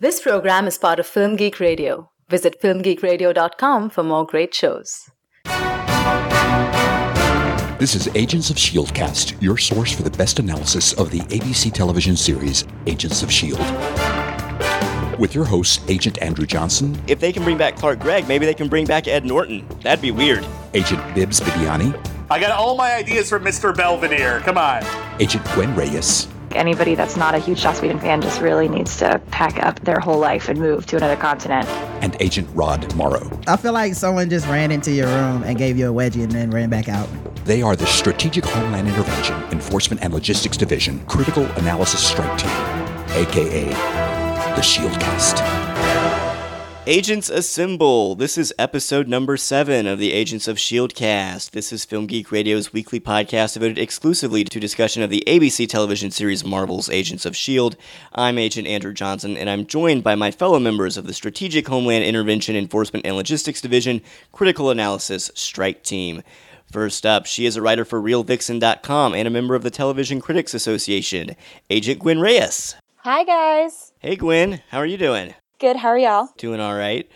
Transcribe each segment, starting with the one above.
This program is part of Film Geek Radio. Visit filmgeekradio.com for more great shows. This is Agents of Shieldcast, your source for the best analysis of the ABC television series Agents of Shield. With your host, Agent Andrew Johnson, If they can bring back Clark Gregg, maybe they can bring back Ed Norton. That'd be weird. Agent Bibbs Bibiani, I got all my ideas from Mr. Belvedere. Come on. Agent Gwen Reyes, Anybody that's not a huge Joss Whedon fan just really needs to pack up their whole life and move to another continent. and Agent Rod Morrow. I feel like someone just ran into your room and gave you a wedgie and then ran back out. They are the Strategic Homeland Intervention, Enforcement and Logistics Division, Critical Analysis Strike Team, aka the Shieldcast. Agents Assemble. This is episode number seven of the Agents of S.H.I.E.L.D. cast. This is Film Geek Radio's weekly podcast devoted exclusively to discussion of the ABC television series Marvel's Agents of S.H.I.E.L.D. I'm Agent Andrew Johnson, and I'm joined by my fellow members of the Strategic Homeland Intervention, Enforcement and Logistics Division, Critical Analysis Strike Team. First up, she is a writer for RealVixen.com and a member of the Television Critics Association, Agent Gwen Reyes. Hi, guys. Hey, Gwen, how are you doing? Good. How are y'all? Doing all right.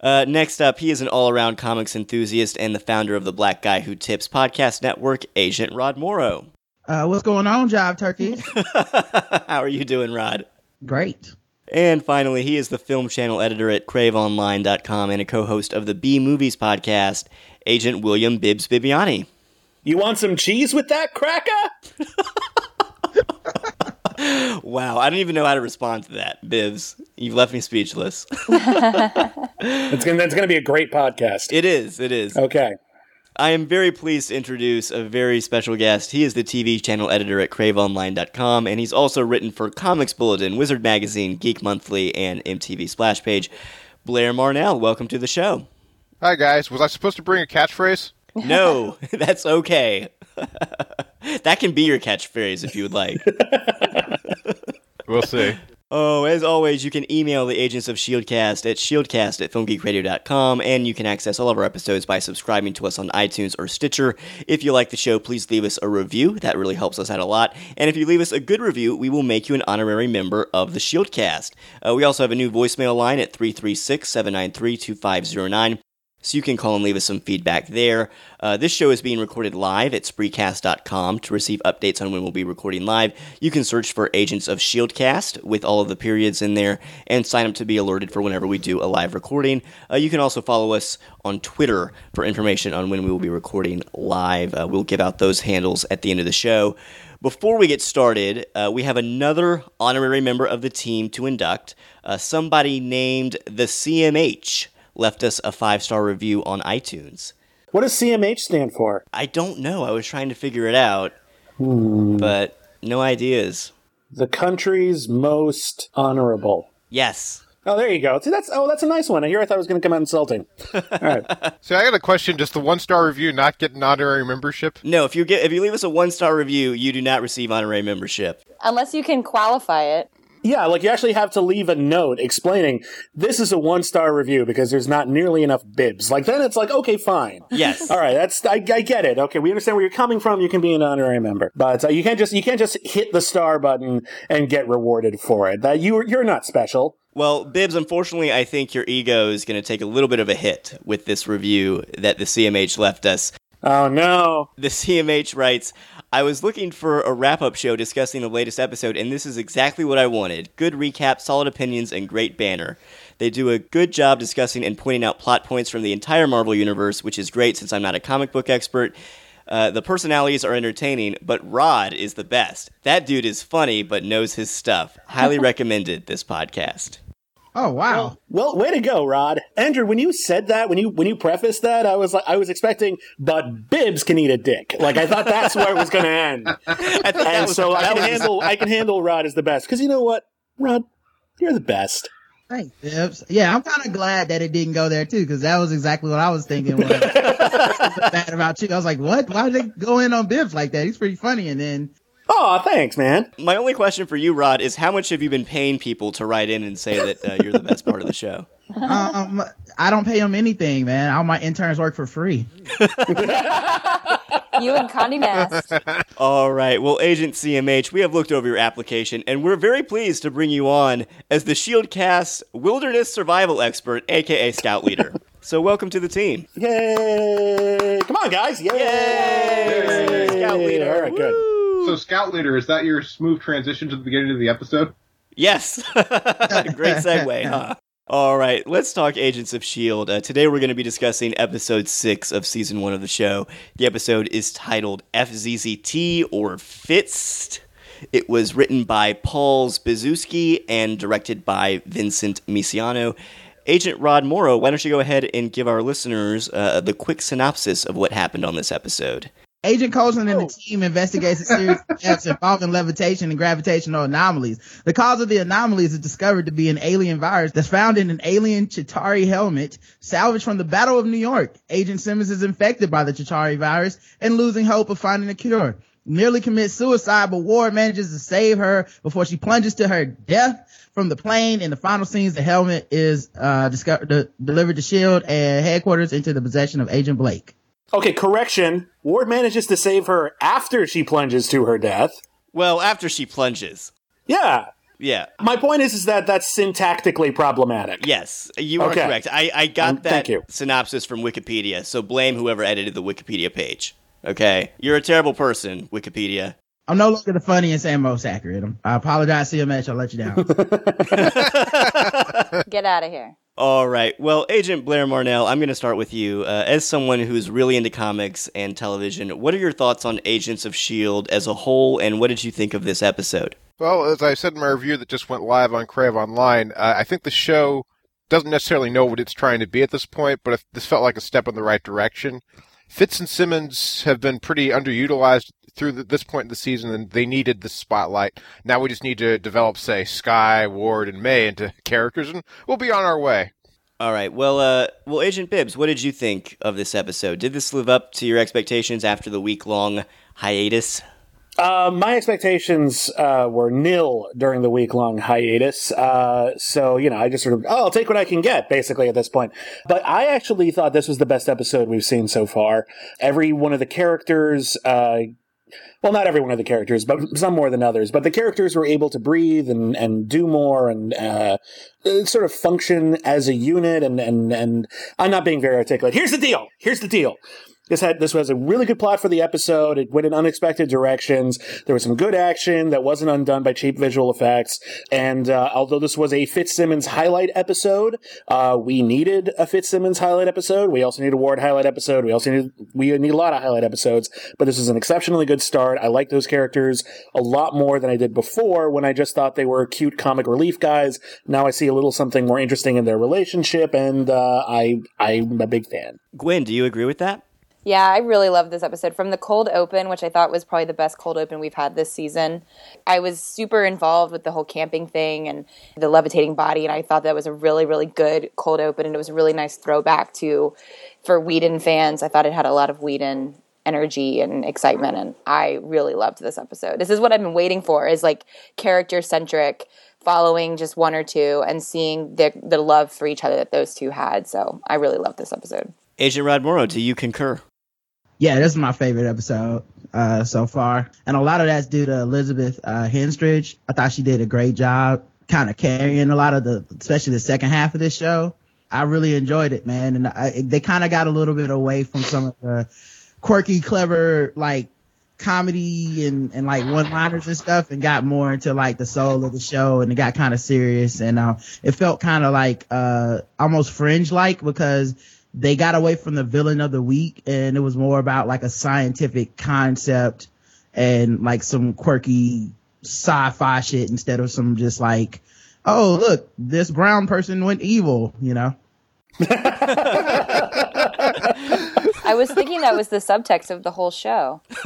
Uh, next up, he is an all around comics enthusiast and the founder of the Black Guy Who Tips podcast network, Agent Rod Morrow. Uh, what's going on, Job Turkey? How are you doing, Rod? Great. And finally, he is the film channel editor at craveonline.com and a co host of the B Movies podcast, Agent William Bibbs Bibiani. You want some cheese with that cracker? Wow, I don't even know how to respond to that, Bibbs. You've left me speechless. It's gonna, that's going to be a great podcast. it is, it is. Okay. I am very pleased to introduce a very special guest. He is the TV channel editor at craveonline.com, and he's also written for Comics Bulletin, Wizard Magazine, Geek Monthly, and MTV Splash Page. Blair Marnell, welcome to the show. Hi guys, was I supposed to bring a catchphrase? No, that's okay. that can be your catchphrase if you would like. We'll see. Oh, as always, you can email the Agents of Shieldcast at shieldcast at filmgeekradio.com, and you can access all of our episodes by subscribing to us on iTunes or Stitcher. If you like the show, please leave us a review. That really helps us out a lot. And if you leave us a good review, we will make you an honorary member of the Shieldcast. Uh, we also have a new voicemail line at 336 793 2509. So you can call and leave us some feedback there. Uh, this show is being recorded live at Spreecast.com. To receive updates on when we'll be recording live, you can search for Agents of Shieldcast with all of the periods in there and sign up to be alerted for whenever we do a live recording. Uh, you can also follow us on Twitter for information on when we will be recording live. Uh, we'll give out those handles at the end of the show. Before we get started, uh, we have another honorary member of the team to induct. Uh, somebody named the CMH left us a five star review on iTunes. What does CMH stand for? I don't know. I was trying to figure it out, hmm. but no ideas. The country's most honorable. Yes. Oh, there you go. See, that's oh, that's a nice one. Here, I thought it was going to come out insulting. All right. So I got a question. Does the one star review not get an honorary membership? No, if you get if you leave us a one star review, you do not receive honorary membership. Unless you can qualify it. Yeah, like you actually have to leave a note explaining this is a one star review because there's not nearly enough bibs. Like then it's like okay, fine. Yes. All right, that's I, I get it. Okay, we understand where you're coming from. You can be an honorary member, but uh, you can't just you can't just hit the star button and get rewarded for it. That you you're not special. Well, Bibbs, unfortunately, I think your ego is going to take a little bit of a hit with this review that the CMH left us. Oh no. The CMH writes, I was looking for a wrap up show discussing the latest episode, and this is exactly what I wanted. Good recap, solid opinions, and great banner. They do a good job discussing and pointing out plot points from the entire Marvel Universe, which is great since I'm not a comic book expert. Uh, the personalities are entertaining, but Rod is the best. That dude is funny, but knows his stuff. Highly recommended this podcast. Oh wow. Well, way to go, Rod. Andrew, when you said that, when you when you prefaced that, I was like I was expecting, but Bibbs can eat a dick. Like I thought that's where it was going to end. I think that And so I can handle I can handle Rod as the best because you know what, Rod, you're the best. Thanks, Bibbs. Yeah, I'm kind of glad that it didn't go there too, because that was exactly what I was thinking. When bad about you, I was like, "What? Why did they go in on Bibbs like that? He's pretty funny." And then, Oh, thanks, man. My only question for you, Rod, is how much have you been paying people to write in and say that uh, you're the best part of the show? um, I don't pay them anything, man. All my interns work for free. You and Conde Nast. All right. Well, Agent CMH, we have looked over your application, and we're very pleased to bring you on as the Shieldcast Wilderness Survival Expert, aka Scout Leader. so, welcome to the team. Yay! Come on, guys! Yay! Yay! Scout leader. All right, good. So, Scout Leader, is that your smooth transition to the beginning of the episode? Yes. Great segue, huh? All right, let's talk Agents of S.H.I.E.L.D. Uh, today we're going to be discussing episode 6 of season 1 of the show. The episode is titled FZZT or Fitzt. It was written by Paul Zbyszewski and directed by Vincent Misiano. Agent Rod Morrow, why don't you go ahead and give our listeners uh, the quick synopsis of what happened on this episode? Agent Coulson and the team investigates a series of deaths involving levitation and gravitational anomalies. The cause of the anomalies is discovered to be an alien virus that's found in an alien Chitauri helmet salvaged from the Battle of New York. Agent Simmons is infected by the Chitauri virus and losing hope of finding a cure. Nearly commits suicide, but Ward manages to save her before she plunges to her death from the plane. In the final scenes, the helmet is uh, discovered, delivered to S.H.I.E.L.D. and headquarters into the possession of Agent Blake. Okay, correction. Ward manages to save her after she plunges to her death. Well, after she plunges. Yeah. Yeah. My point is, is that that's syntactically problematic. Yes, you are Okay. correct. I, I got Um, that thank you. synopsis from Wikipedia, so blame whoever edited the Wikipedia page. Okay? You're a terrible person, Wikipedia. I'm no longer the funniest and most accurate. I'm- I apologize, CMH. I'll let you down. Get out of here. All right. Well, Agent Blair Marnell, I'm going to start with you. Uh, as someone who's really into comics and television, what are your thoughts on Agents of S.H.I.E.L.D. As a whole, and what did you think of this episode? Well, as I said in my review that just went live on Crave Online, uh, I think the show doesn't necessarily know what it's trying to be at this point, but this felt like a step in the right direction. Fitz and Simmons have been pretty underutilized through the, this point in the season, and they needed the spotlight. Now we just need to develop, say, Skye, Ward, and May into characters, and we'll be on our way. All right. Well, uh, well, Agent Bibbs, what did you think of this episode? Did this live up to your expectations after the week long hiatus? Uh, my expectations uh, were nil during the week long hiatus. Uh, so, you know, I just sort of, oh, I'll take what I can get, basically, at this point. But I actually thought this was the best episode we've seen so far. Every one of the characters, uh, well, not every one of the characters, but some more than others. But the characters were able to breathe and, and do more and uh, uh, sort of function as a unit. And, and, and I'm not being very articulate. Here's the deal. Here's the deal. This had this was a really good plot for the episode. It went in unexpected directions. There was some good action that wasn't undone by cheap visual effects. And uh, although this was a Fitzsimmons highlight episode, uh, we needed a Fitzsimmons highlight episode. We also need a Ward highlight episode. We also need we need a lot of highlight episodes. But this is an exceptionally good start. I like those characters a lot more than I did before when I just thought they were cute comic relief guys. Now I see a little something more interesting in their relationship, and uh, I I'm a big fan. Gwen, do you agree with that? Yeah, I really loved this episode. From the cold open, which I thought was probably the best cold open we've had this season, I was super involved with the whole camping thing and the levitating body, and I thought that was a really, really good cold open, and it was a really nice throwback to for Whedon fans. I thought it had a lot of Whedon energy and excitement, and I really loved this episode. This is what I've been waiting for: is like character centric, following just one or two and seeing the the love for each other that those two had. So I really loved this episode. Agent Rod Morrow, do you concur? Yeah, this is my favorite episode uh, so far, and a lot of that's due to Elizabeth uh, Henstridge. I thought she did a great job, kind of carrying a lot of the, especially the second half of this show. I really enjoyed it, man, and I, they kind of got a little bit away from some of the quirky, clever, like comedy and, and like one-liners and stuff, and got more into like the soul of the show, and it got kind of serious, and uh, it felt kind of like uh, almost fringe-like because they got away from the villain of the week and it was more about like a scientific concept and like some quirky sci-fi shit instead of some just like oh look this brown person went evil you know I was thinking that was the subtext of the whole show.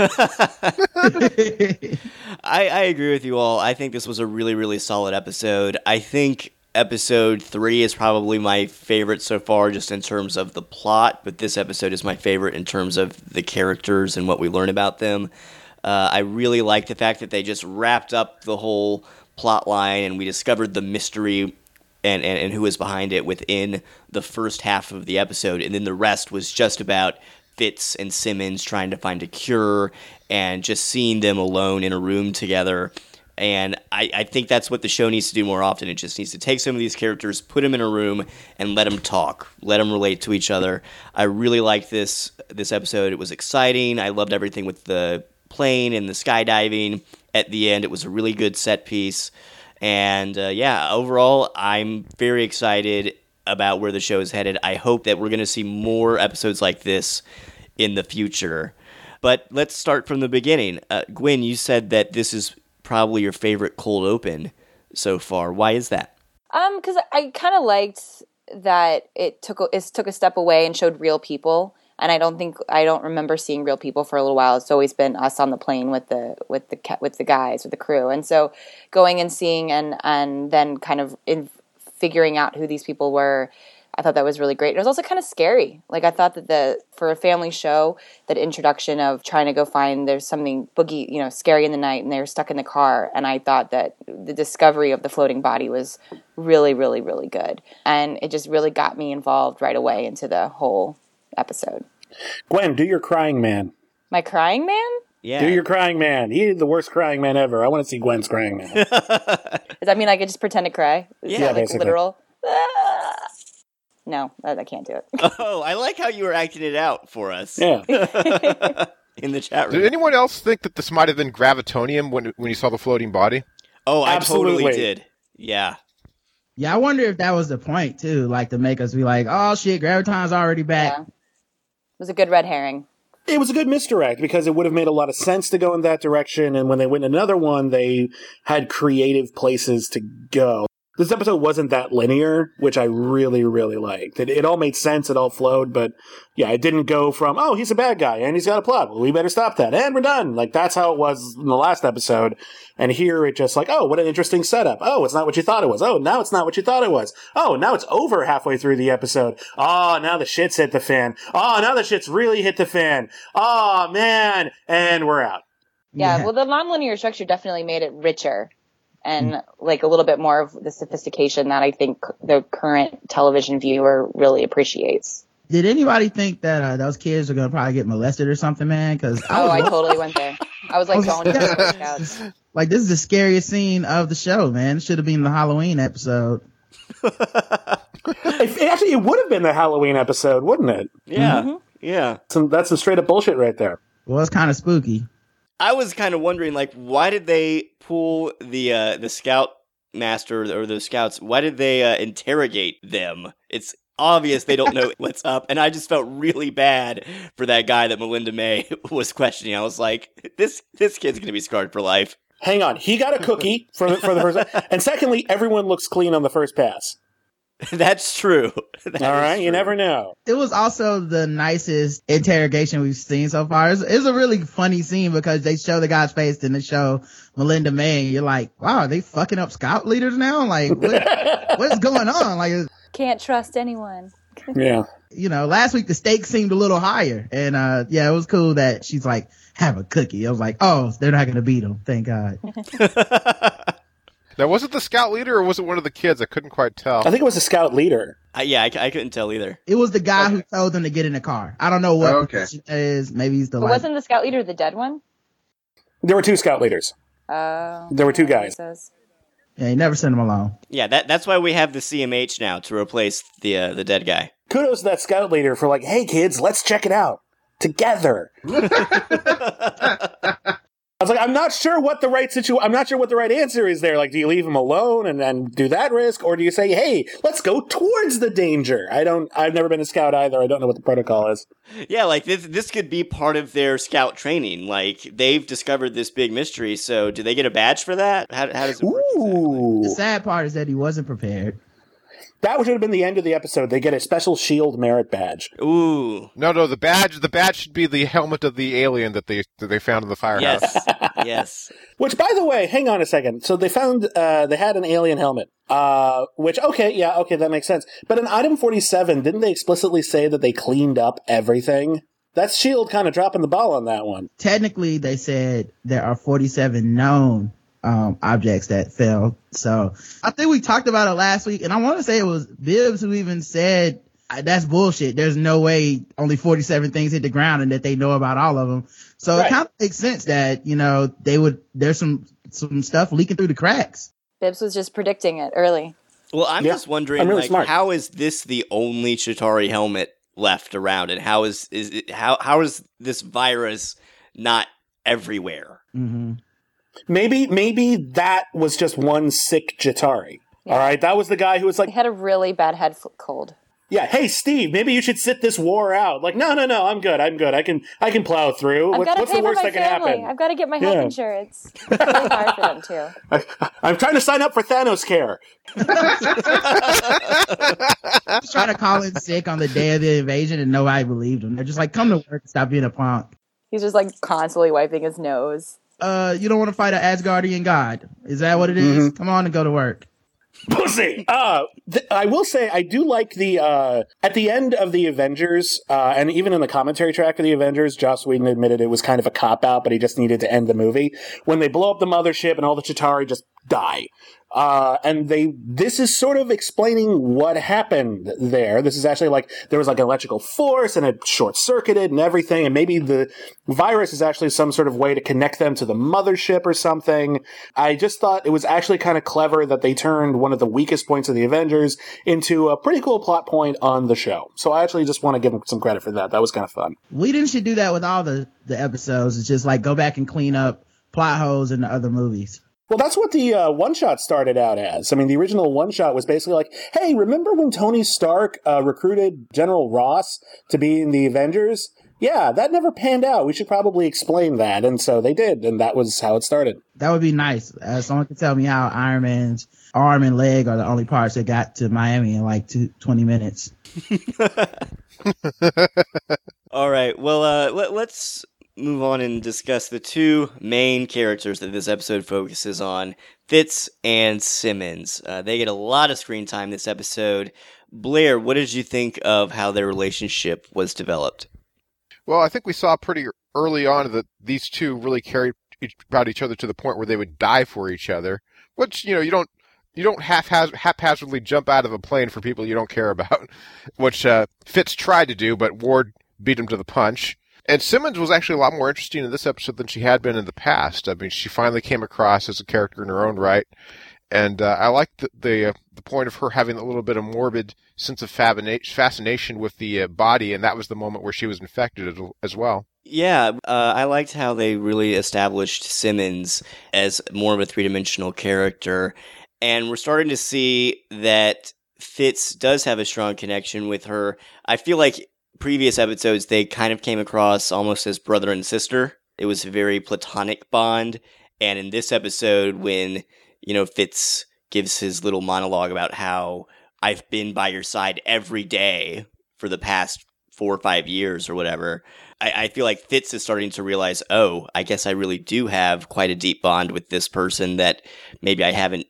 I, I agree with you all. I think this was a really, really solid episode. I think episode three is probably my favorite so far, just in terms of the plot, but this episode is my favorite in terms of the characters and what we learn about them. Uh, I really like the fact that they just wrapped up the whole plot line and we discovered the mystery and, and, and who was behind it within the first half of the episode, and then the rest was just about Fitz and Simmons trying to find a cure and just seeing them alone in a room together. And I, I think that's what the show needs to do more often. It just needs to take some of these characters, put them in a room, and let them talk, let them relate to each other. I really liked this this episode. It was exciting. I loved everything with the plane and the skydiving. At the end, it was a really good set piece. And uh, yeah, overall, I'm very excited about where the show is headed. I hope that we're going to see more episodes like this in the future. But let's start from the beginning. Uh, Gwen, you said that this is probably your favorite cold open so far. Why is that? Um, because I kind of liked that it took a, it took a step away and showed real people, and I don't think I don't remember seeing real people for a little while. It's always been us on the plane with the with the with the guys with the crew, and so going and seeing and and then kind of in figuring out who these people were I thought that was really great. It was also kind of scary. Like I thought that the for a family show, that introduction of trying to go find there's something boogie, you know, scary in the night, and they're stuck in the car. And I thought that the discovery of the floating body was really, really, really good, and it just really got me involved right away into the whole episode. Gwen, do your crying man. My crying man? Yeah. Do your crying man. He's the worst crying man ever. I want to see Gwen's crying man. Does that mean I could just pretend to cry? Is Yeah, that, like basically. literal. No, I, I can't do it. Oh, I like how you were acting it out for us yeah. in the chat room. Did anyone else think that this might have been gravitonium when when you saw the floating body? Oh, I totally Absolutely. did. Yeah. Yeah, I wonder if that was the point too, like to make us be like, oh shit, Graviton's already back. Yeah. It was a good red herring. It was a good misdirect because it would have made a lot of sense to go in that direction. And when they went another one, they had creative places to go. This episode wasn't that linear, which I really, really liked. It, it all made sense. It all flowed. But yeah, it didn't go from, oh, he's a bad guy and he's got a plot. Well, we better stop that. And we're done. Like that's how it was in the last episode. And here it just like, oh, what an interesting setup. Oh, it's not what you thought it was. Oh, now it's not what you thought it was. Oh, now it's over halfway through the episode. Oh, now the shit's hit the fan. Oh, now the shit's really hit the fan. Oh, man. And we're out. Yeah, Yeah. well, the nonlinear structure definitely made it richer and like a little bit more of the sophistication that I think the current television viewer really appreciates. Did anybody think that uh, those kids are gonna probably get molested or something, man? Because Oh, I totally went there. I was like, was- going to the Boy like this is the scariest scene of the show, man. It should have been the Halloween episode. If, actually, it would have been the Halloween episode, wouldn't it? Yeah. Yeah. Some, that's some straight up bullshit right there. Well, it's kind of spooky. I was kind of wondering, like, why did they pull the uh, the scout master or the scouts? Why did they uh, interrogate them? It's obvious they don't know what's up, and I just felt really bad for that guy that Melinda May was questioning. I was like, this this kid's gonna be scarred for life. Hang on. He got a cookie for the, for the first. and secondly, everyone looks clean on the first pass. That's true. That All is right. You never know. It was also the nicest interrogation we've seen so far. It's, it's a really funny scene because they show the guy's face and they show Melinda May, and you're like, wow, are they fucking up scout leaders now? Like, what, what's going on? Like, Can't trust anyone. Yeah. you know, last week the stakes seemed a little higher. And, uh, yeah, it was cool that she's like, have a cookie. I was like, oh, they're not going to beat them. Thank God. Now, was it the scout leader or was it one of the kids? I couldn't quite tell. I think it was the scout leader. I, yeah, I, I couldn't tell either. It was the guy who told them to get in the car. I don't know what Okay. position that is. Maybe he's the But like, wasn't the scout leader the dead one? There were two scout leaders. Oh. There were two guys. yeah, he never sent him alone. Yeah, that that's why we have the CMH now to replace the uh, the dead guy. Kudos to that scout leader for like, hey kids, let's check it out together. I was like, I'm not sure what the right situ. I'm not sure what the right answer is there. Like, do you leave him alone and then do that risk, or do you say, hey, let's go towards the danger? I don't. I've never been a scout either. I don't know what the protocol is. Yeah, like this this could be part of their scout training. Like they've discovered this big mystery, so do they get a badge for that? How, how does it work? The sad part is that he wasn't prepared. That should have been the end of the episode. They get a special shield merit badge. Ooh, No, no, the badge. The badge should be the helmet of the alien that they that they found in the firehouse. yes, yes. Which, by the way, hang on a second. So they found uh, they had an alien helmet. Uh, which okay, yeah, okay, that makes sense. But in item forty-seven, didn't they explicitly say that they cleaned up everything? That's Shield kind of dropping the ball on that one. Technically, they said there are 47 known um, objects that fell. So I think we talked about it last week, and I want to say it was Bibbs who even said that's bullshit. There's no way only 47 things hit the ground and that they know about all of them. So Right. it kind of makes sense that, you know, they would, there's some, some stuff leaking through the cracks. Bibbs was just predicting it early. Well, I'm Yeah, just wondering, I'm really like, smart. how is this the only Chitauri helmet left around, and how is is it, how how is this virus not everywhere? hmm Maybe maybe that was just one sick Jatari. All right, that was the guy who was like, He had a really bad head cold. "Yeah, hey Steve, maybe you should sit this war out." Like, no, no, no, I'm good, I'm good. I can I can plow through. I've What- got to what's pay the for worst my that can family. happen? I've got to get my health Yeah. insurance. It's really hard for them too. I, I'm trying to sign up for Thanos Care. Just trying to call in sick on the day of the invasion and nobody believed him. They're just like, come to work, stop being a punk. He's just like constantly wiping his nose. Uh, you don't want to fight an Asgardian god. Is that what it is? Mm-hmm. Come on and go to work. Pussy. Uh, th- I will say I do like the uh, at the end of the Avengers, uh, and even in the commentary track of the Avengers, Joss Whedon admitted it was kind of a cop out, but he just needed to end the movie when they blow up the mothership and all the Chitauri just die. Uh, and they this is sort of explaining what happened there. This is actually like there was like an electrical force and it short circuited and everything, and maybe the virus is actually some sort of way to connect them to the mothership or something. I just thought it was actually kind of clever that they turned one of the weakest points of the Avengers into a pretty cool plot point on the show. So I actually just want to give them some credit for that. That was kind of fun. We didn't should do that with all the, the episodes. It's just like go back and clean up plot holes in the other movies. Well, that's what the uh, one shot started out as. I mean, the original one shot was basically like, hey, remember when Tony Stark uh, recruited General Ross to be in the Avengers? Yeah, that never panned out. We should probably explain that. And so they did, and that was how it started. That would be nice. Uh, someone could tell me how Iron Man's arm and leg are the only parts that got to Miami in like two, 20 minutes. All right, well, uh, let, let's move on and discuss the two main characters that this episode focuses on Fitz and Simmons. Uh, they get a lot of screen time this episode. Blair, what did you think of how their relationship was developed? Well, I think we saw pretty early on that these two really cared about each other to the point where they would die for each other. Which you know you don't you don't haphazardly jump out of a plane for people you don't care about, which uh, Fitz tried to do, but Ward beat him to the punch. And Simmons was actually a lot more interesting in this episode than she had been in the past. I mean, she finally came across as a character in her own right, and uh, I liked the the, uh, the point of her having a little bit of morbid sense of fascination with the uh, body, and that was the moment where she was infected as, as well. Yeah, uh, I liked how they really established Simmons as more of a three dimensional character. And we're starting to see that Fitz does have a strong connection with her. I feel like previous episodes, they kind of came across almost as brother and sister. It was a very platonic bond. And in this episode, when, you know, Fitz gives his little monologue about how I've been by your side every day for the past four or five years or whatever, I, I feel like Fitz is starting to realize, oh, I guess I really do have quite a deep bond with this person that maybe I haven't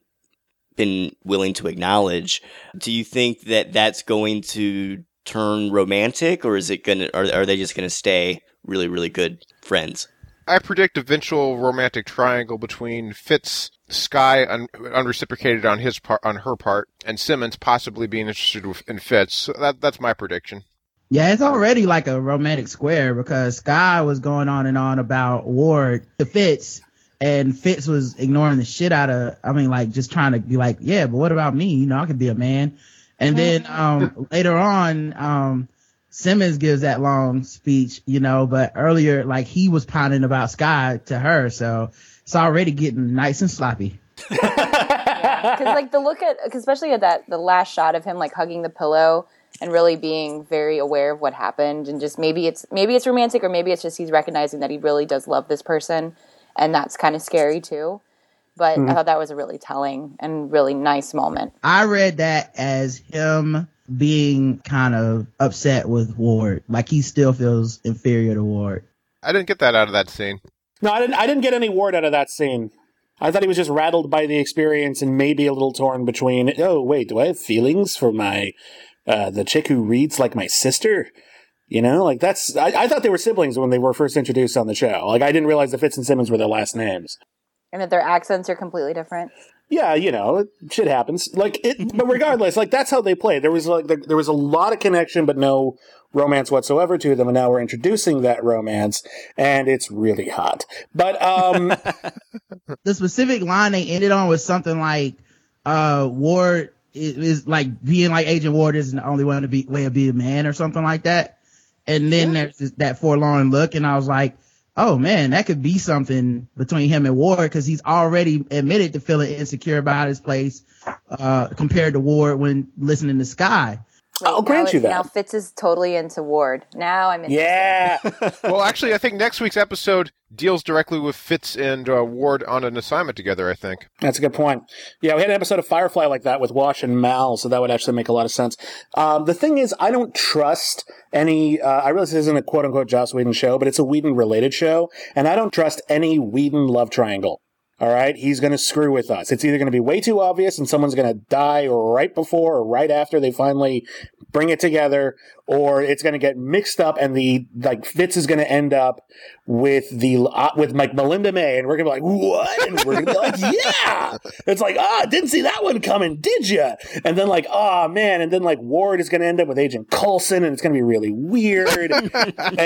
been willing to acknowledge. Do you think that that's going to turn romantic, or is it gonna? Are, are they just gonna stay really, really good friends? I predict eventual romantic triangle between Fitz, Skye, un- unreciprocated on his part, on her part, and Simmons possibly being interested with- in Fitz. So that that's my prediction. Yeah, it's already like a romantic square because Skye was going on and on about Ward to Fitz, and Fitz was ignoring the shit out of. I mean, like just trying to be like, yeah, but what about me? You know, I could be a man. And then um, later on, um, Simmons gives that long speech, you know, but earlier, like he was pounding about Skye to her, so it's already getting nice and sloppy. Because like the look at, 'cause especially at that the last shot of him like hugging the pillow and really being very aware of what happened, and just maybe it's maybe it's romantic or maybe it's just he's recognizing that he really does love this person, and that's kind of scary too. But I thought that was a really telling and really nice moment. I read that as him being kind of upset with Ward, like he still feels inferior to Ward. I didn't get that out of that scene. No, I didn't. I didn't get any Ward out of that scene. I thought he was just rattled by the experience and maybe a little torn between. Oh, wait, do I have feelings for my uh, the chick who reads like my sister? You know, like that's. I, I thought they were siblings when they were first introduced on the show. Like I didn't realize the Fitz and Simmons were their last names. And that their accents are completely different. yeah, you know, shit happens. Like it, but regardless, like that's how they play. There was like there, there was a lot of connection, but no romance whatsoever to them, and now we're introducing that romance, and it's really hot. But um, the specific line they ended on was something like, uh, Ward is, is like being like Agent Ward isn't the only one to be way to be a man or something like that. And then there's that forlorn look, and I was like, oh man, that could be something between him and Ward because he's already admitted to feeling insecure about his place, uh, compared to Ward when listening to Skye. Wait, I'll now grant it- you that. Now Fitz is totally into Ward. Now I'm interested. yeah, well, actually, I think next week's episode deals directly with Fitz and uh, Ward on an assignment together. I think. That's a good point. Yeah, we had an episode of Firefly like that with Wash and Mal, so that would actually make a lot of sense. Um, the thing is, I don't trust any. Uh, I realize this isn't a quote unquote Joss Whedon show, but it's a Whedon related show, and I don't trust any Whedon love triangle. All right, he's going to screw with us. It's either going to be way too obvious, and someone's going to die right before or right after they finally bring it together, or it's going to get mixed up, and the like Fitz is going to end up with the uh, with like Melinda May, and we're going to be like, what? And we're going to be like, yeah. It's like, ah, didn't see that one coming, did you? And then like, oh man, and then like Ward is going to end up with Agent Coulson, and it's going to be really weird, and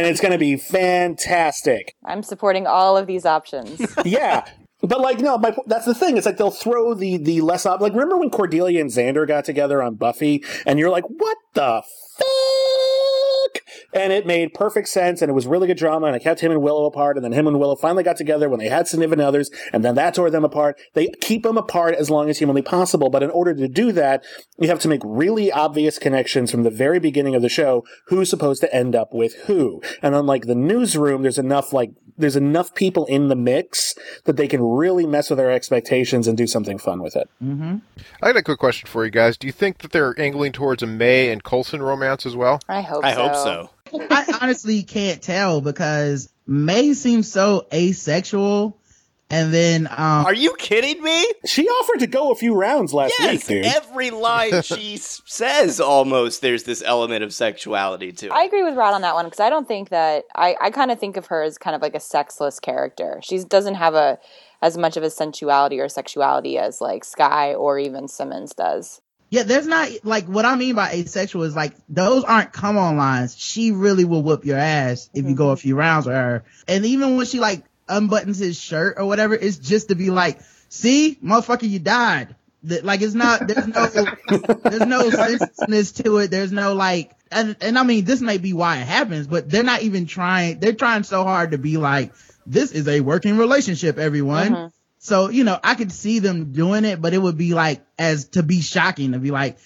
it's going to be fantastic. I'm supporting all of these options. Yeah. But like no, my, that's the thing. It's like they'll throw the the less op- like remember when Cordelia and Xander got together on Buffy, and you're like, what the fuck? And it made perfect sense, and it was really good drama, and it kept him and Willow apart, and then him and Willow finally got together when they had significant others, and then that tore them apart. They keep them apart as long as humanly possible, but in order to do that, you have to make really obvious connections from the very beginning of the show. Who's supposed to end up with who? And unlike the newsroom, there's enough like there's enough people in the mix that they can really mess with our expectations and do something fun with it. Mm-hmm. I got a quick question for you guys. Do you think that they're angling towards a May and Coulson romance as well? I hope I so. hope so. I honestly can't tell because May seems so asexual. And then, um, Are you kidding me? She offered to go a few rounds last Yes, week, dude. every line she s- says almost there's this element of sexuality to it. I agree with Rod on that one because I don't think that I, I kind of think of her as kind of like a sexless character. She doesn't have a as much of a sensuality or sexuality as like Skye or even Simmons does. yeah, there's not like what I mean by asexual is like those aren't come on lines. She really will whoop your ass if you go a few rounds with her. And even when she like unbuttons his shirt or whatever, it's just to be like, see, motherfucker, you died. Like it's not there's no there's no senselessness to it. There's no like and and I mean this may be why it happens, but they're not even trying they're trying so hard to be like, this is a working relationship, everyone. Mhm. So, you know, I could see them doing it, but it would be like as to be shocking to be like,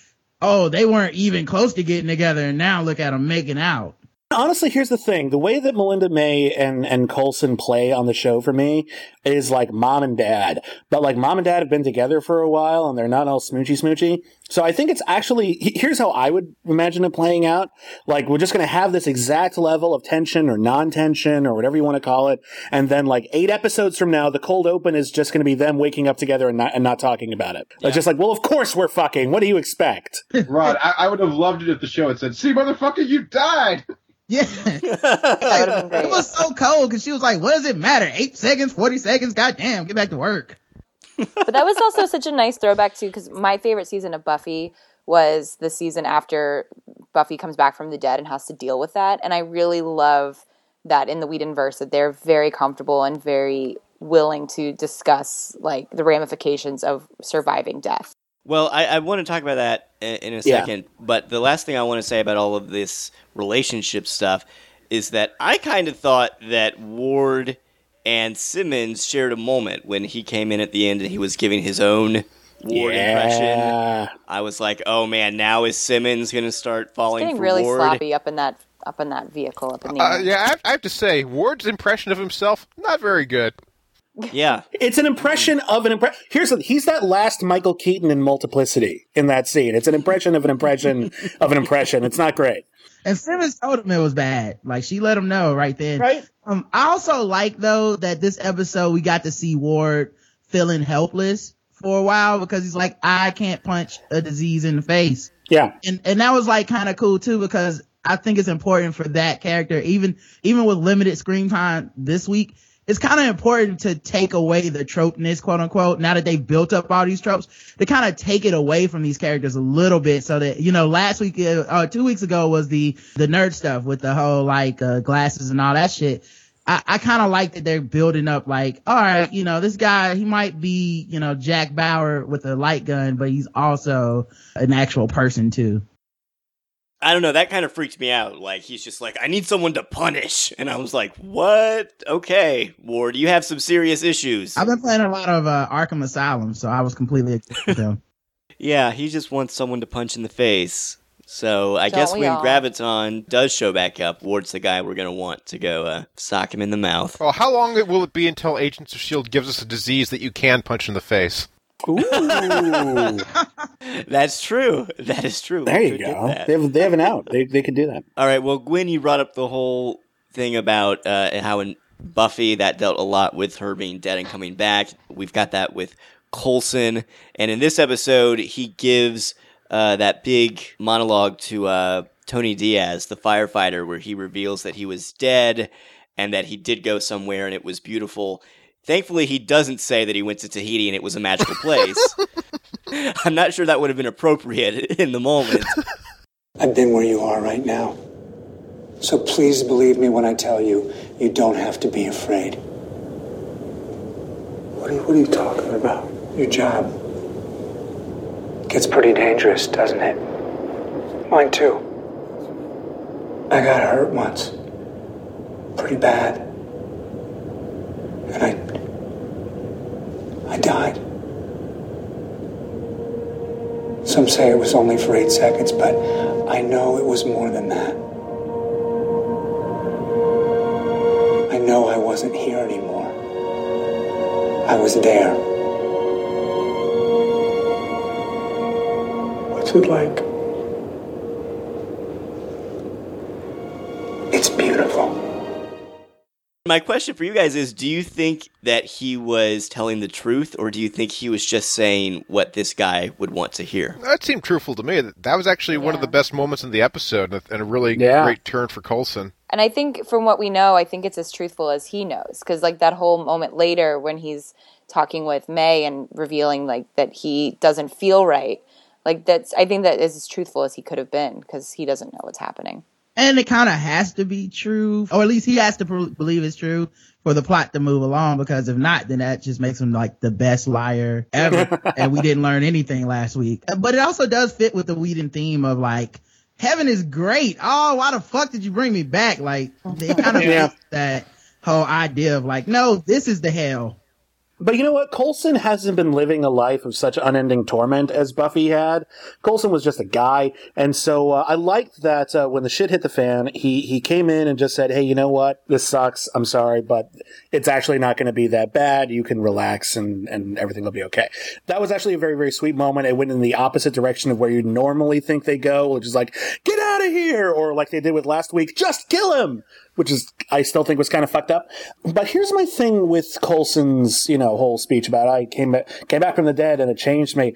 oh, they weren't even close to getting together and now look at them making out. Honestly, here's the thing: the way that Melinda May and and Coulson play on the show for me is like mom and dad. But like mom and dad have been together for a while, and they're not all smoochy smoochy. So I think it's actually here's how I would imagine it playing out. Like we're just going to have this exact level of tension or non-tension or whatever you want to call it, and then like eight episodes from now, the cold open is just going to be them waking up together and not and not talking about it. It's just like, well, of course we're fucking. What do you expect? Rod, I, I would have loved it if the show had said, "See, motherfucker, you died." Yeah. That would have been great. it was so cold because she was like, what does it matter? Eight seconds, 40 seconds? Goddamn, get back to work. but that was also such a nice throwback too because my favorite season of buffy was the season after buffy comes back from the dead and has to deal with that and i really love that in the Whedonverse that they're very comfortable and very willing to discuss like the ramifications of surviving death Well, I, I want to talk about that in, in a Yeah. second, but the last thing I want to say about all of this relationship stuff is that I kind of thought that Ward and Simmons shared a moment when he came in at the end and he was giving his own Ward impression. I was like, oh man, now is Simmons going to start falling getting for really Ward? sloppy up in that up in that vehicle up in the Uh, air. yeah, I have, I have to say, Ward's impression of himself not very good. Yeah. It's an impression of an impression. Here's the, he's that last Michael Keaton in Multiplicity in that scene. It's an impression of an impression of an impression. It's not great. And Simmons told him it was bad. Like she let him know right then. Right. Um, I also like though that this episode we got to see Ward feeling helpless for a while because he's like, I can't punch a disease in the face. Yeah. and and that was like kind of cool too because I think it's important for that character, even even with limited screen time this week, it's kind of important to take away the tropeness, quote unquote, now that they've built up all these tropes, to kind of take it away from these characters a little bit so that, you know, last week, uh, uh two weeks ago was the, the nerd stuff with the whole like, uh, glasses and all that shit. I, I kind of like that they're building up like, all right, you know, this guy, he might be, you know, Jack Bauer with a light gun, but he's also an actual person too. I don't know. That kind of freaked me out. Like he's just like, I need someone to punish, and I was like, what? Okay, Ward, you have some serious issues. I've been playing a lot of uh, Arkham Asylum, so I was completely with him. yeah, he just wants someone to punch in the face. So I Don't guess when all? Graviton does show back up, Ward's the guy we're gonna want to go uh, sock him in the mouth. Well, how long will it be until Agents of S.H.I.E.L.D. Gives us a disease that you can punch in the face? Ooh, That's true. That is true. We there you go. They have, they have an out. They they could do that. All right. Well, Gwen, you brought up the whole thing about uh, how in Buffy that dealt a lot with her being dead and coming back. We've got that with Coulson, and in this episode, he gives uh, that big monologue to uh, Tony Diaz, the firefighter, where he reveals that he was dead and that he did go somewhere and it was beautiful. Thankfully, he doesn't say that he went to Tahiti and it was a magical place. I'm not sure that would have been appropriate in the moment. I've been where you are right now. So please believe me when I tell you, you don't have to be afraid. What are you, what are you talking about? Your job. Gets pretty dangerous, doesn't it? Mine too. I got hurt once. Pretty bad. And I. I died. Some say it was only for eight seconds, but I know it was more than that. I know I wasn't here anymore. I was there. What's it like? My question for you guys is do you think that he was telling the truth or do you think he was just saying what this guy would want to hear? That seemed truthful to me. That was actually one of the best moments in the episode and a- and a really Yeah. great turn for Coulson. And I think from what we know, I think it's as truthful as he knows. Because like that whole moment later when he's talking with May and revealing like that he doesn't feel right, like that's I think that is as truthful as he could have been because he doesn't know what's happening. And it kind of has to be true, or at least he has to pr- believe it's true for the plot to move along. Because if not, then that just makes him like the best liar ever. and we didn't learn anything last week. But it also does fit with the Whedon theme of like, heaven is great. Oh, why the fuck did you bring me back? Like, they kind of Yeah. that whole idea of like, no, this is the hell. But you know what? Coulson hasn't been living a life of such unending torment as Buffy had. Coulson was just a guy, and so uh, I liked that uh, when the shit hit the fan, he he came in and just said, "Hey, you know what? This sucks. I'm sorry, but it's actually not going to be that bad. You can relax, and and everything will be okay." That was actually a very very sweet moment. It went in the opposite direction of where you normally think they go, which is like, "Get out of here," or like they did with last week, "Just kill him." Which is I still think was kind of fucked up. But here's my thing with Coulson's, you know, whole speech about I came back, came back from the dead and it changed me.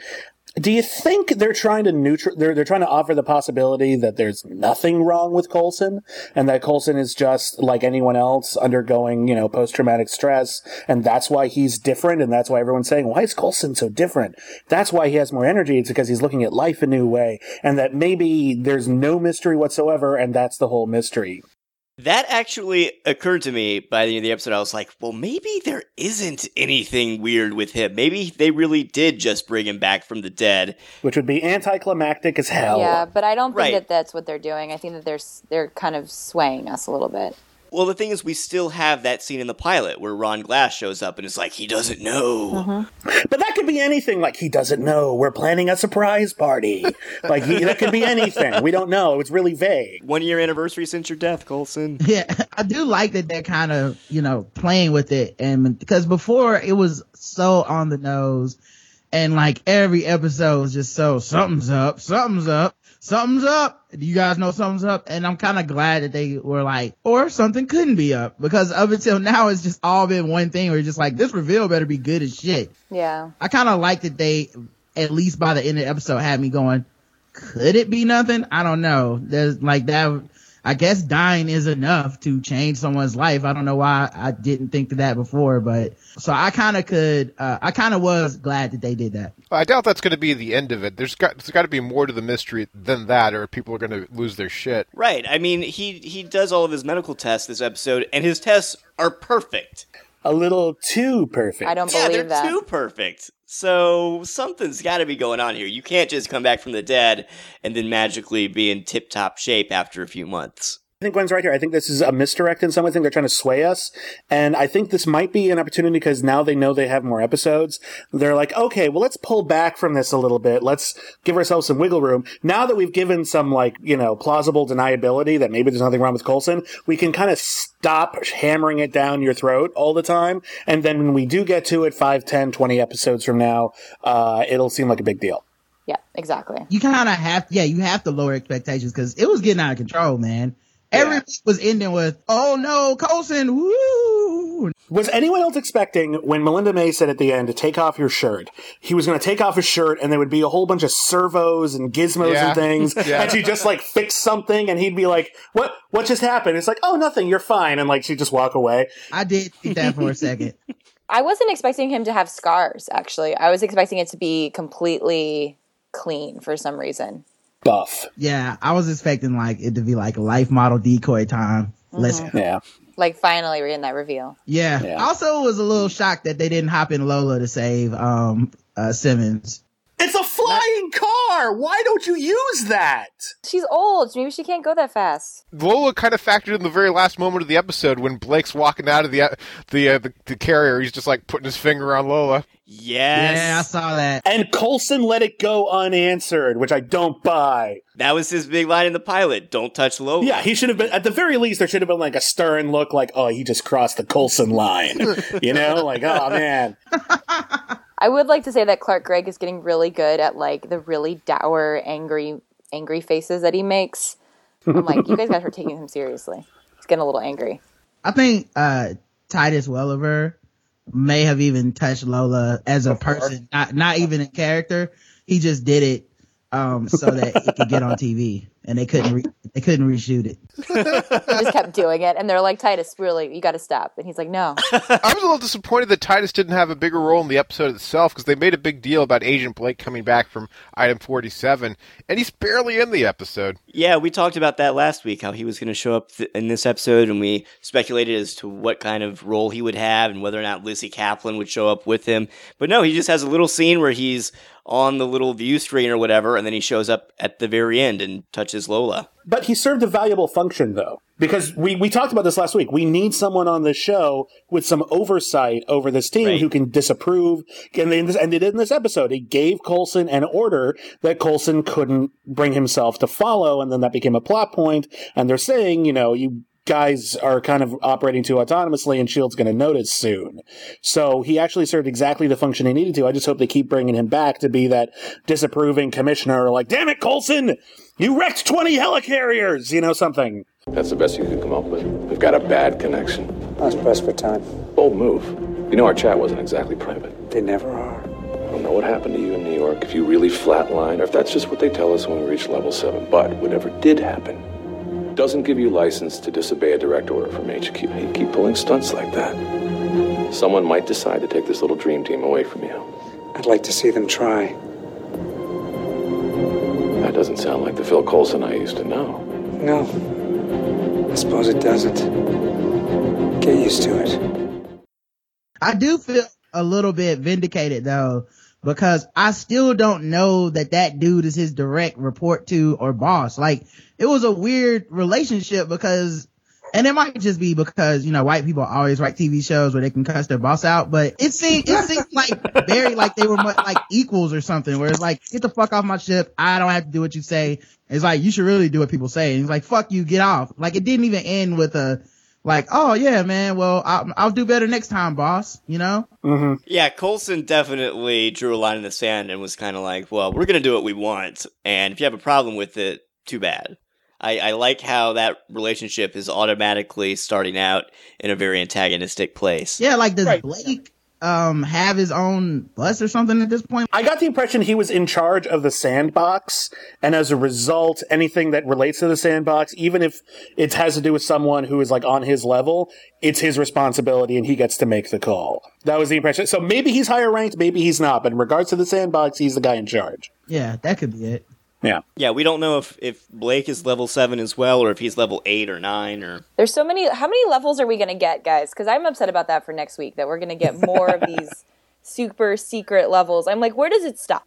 Do you think they're trying to neutral? They're they're trying to offer the possibility that there's nothing wrong with Coulson, and that Coulson is just like anyone else undergoing, you know, post traumatic stress, and that's why he's different, and that's why everyone's saying, why is Coulson so different? That's why he has more energy. It's because he's looking at life a new way, and that maybe there's no mystery whatsoever, and that's the whole mystery. That actually occurred to me by the end of the episode. I was like, well, maybe there isn't anything weird with him. Maybe they really did just bring him back from the dead. which would be anticlimactic as hell. Yeah, but I don't think Right. that that's what they're doing. I think that they're they're kind of swaying us a little bit. Well, the thing is, we still have that scene in the pilot where Ron Glass shows up and is like, he doesn't know. Uh-huh. But that could be anything. Like he doesn't know we're planning a surprise party. like he, that could be anything. We don't know. It's really vague. One year anniversary since your death, Coulson. Yeah, I do like that they're kind of, you know, playing with it. And because before it was so on the nose and like every episode was just so something's up, something's up, something's up. Do you guys know something's up? And I'm kind of glad that they were like, or something couldn't be up because up until now it's just all been one thing where it's just like this reveal better be good as shit. Yeah. I kind of like that they, at least by the end of the episode, had me going, could it be nothing? I don't know. There's like that. I guess dying is enough to change someone's life. I don't know why I didn't think of that before, but so I kind of could, uh, I kind of was glad that they did that. I doubt that's going to be the end of it. There's got there's got to be more to the mystery than that, or people are going to lose their shit. Right. I mean, he he does all of his medical tests this episode, and his tests are perfect. A little too perfect. I don't Yeah, believe they're that. too perfect. So something's got to be going on here. You can't just come back from the dead and then magically be in tip top shape after a few months. I think Gwen's right here. I think this is a misdirect in some way. I think they're trying to sway us. And I think this might be an opportunity because now they know they have more episodes. They're like, okay, well, let's pull back from this a little bit. Let's give ourselves some wiggle room. Now that we've given some, like, you know, plausible deniability that maybe there's nothing wrong with Coulson, we can kind of stop hammering it down your throat all the time. And then when we do get to it 5, 10, 20 episodes from now, uh, it'll seem like a big deal. Yeah, exactly. You kind of have, yeah, you have to lower expectations because it was getting out of control, man. Every week was ending with, oh no, Coulson, woo! Was anyone else expecting when Melinda May said at the end to take off your shirt? He was going to take off his shirt and there would be a whole bunch of servos and gizmos Yeah. and things. Yeah. And she'd just like fix something and he'd be like, what, what just happened? It's like, oh, nothing. You're fine. And like, she'd just walk away. I did think that for a second. I wasn't expecting him to have scars, actually. I was expecting it to be completely clean for some reason. Buff. Yeah, I was expecting like it to be like life model decoy time. Let's Yeah. Like, finally, we're in that reveal. Yeah. Yeah. Also was a little shocked that they didn't hop in Lola to save um uh Simmons. It's a flying car. Why don't you use that? She's old. Maybe she can't go that fast. Lola kind of factored in the very last moment of the episode when Blake's walking out of the the uh, the, the carrier. He's just like putting his finger on Lola. Yes. Yeah, I saw that. And Coulson let it go unanswered, which I don't buy. That was his big line in the pilot. Don't touch Lola. Yeah, he should have been, at the very least, there should have been like a stern look like, oh, he just crossed the Coulson line. you know? Like, oh, man. I would like to say that Clark Gregg is getting really good at like the really dour, angry, angry faces that he makes. I'm like, you guys guys are taking him seriously. He's getting a little angry. I think uh Titus Welliver may have even touched Lola as a person, not not even in character. He just did it um so that it could get on TV and they couldn't re- they couldn't reshoot it. He just kept doing it, and they're like, Titus, really, you got to stop. And he's like, no. I was a little disappointed that Titus didn't have a bigger role in the episode itself because they made a big deal about Agent Blake coming back from Item 47, and he's barely in the episode. Yeah, we talked about that last week, how he was going to show up th- in this episode, and we speculated as to what kind of role he would have and whether or not Lizzy Caplan would show up with him. But no, he just has a little scene where he's on the little view screen or whatever, and then he shows up at the very end and touches Lola. But he served a valuable function, though, because we, we talked about this last week. We need someone on this show with some oversight over this team Right. who can disapprove. And they, and they did in this episode. He gave Coulson an order that Coulson couldn't bring himself to follow, and then that became a plot point. And they're saying, you know, you guys are kind of operating too autonomously, and Shield's going to notice soon. So he actually served exactly the function he needed to. I just hope they keep bringing him back to be that disapproving commissioner, like, damn it, Coulson, you wrecked 20 helicarriers, you know, something. That's the best you could come up with. We've got a bad connection. I was pressed for time. Bold move. You know our chat wasn't exactly private. They never are. I don't know what happened to you in New York, if you really flatlined, or if that's just what they tell us when we reach level 7. But whatever did happen doesn't give you license to disobey a direct order from HQ. You keep pulling stunts like that. Someone might decide to take this little dream team away from you. I'd like to see them try. That doesn't sound like the Phil Coulson I used to know. No. I suppose it doesn't. Get used to it. I do feel a little bit vindicated though, because I still don't know that that dude is his direct report to or boss. Like it was a weird relationship because, and it might just be because, you know, white people always write TV shows where they can cuss their boss out, but it seemed, it seemed like very like they were much like equals or something where it's like, get the fuck off my ship. I don't have to do what you say. It's like, you should really do what people say. And he's like, fuck you, get off. Like it didn't even end with a, like, oh yeah, man. Well, I'll, I'll do better next time, boss. You know? Mm-hmm. Yeah, Coulson definitely drew a line in the sand and was kind of like, well, we're going to do what we want. And if you have a problem with it, too bad. I, I like how that relationship is automatically starting out in a very antagonistic place. Yeah, like does Blake um have his own bus or something at this point? I got the impression he was in charge of the sandbox, and as a result, anything that relates to the sandbox, even if it has to do with someone who is like on his level, it's his responsibility and he gets to make the call. That was the impression. So maybe he's higher ranked, maybe he's not, but in regards to the sandbox, he's the guy in charge. Yeah, that could be it. Yeah. Yeah, we don't know if, if Blake is level 7 as well, or if he's level 8 or 9, or... There's so many. How many levels are we going to get, guys? Because I'm upset about that for next week. That we're going to get more of these super secret levels. I'm like, where does it stop?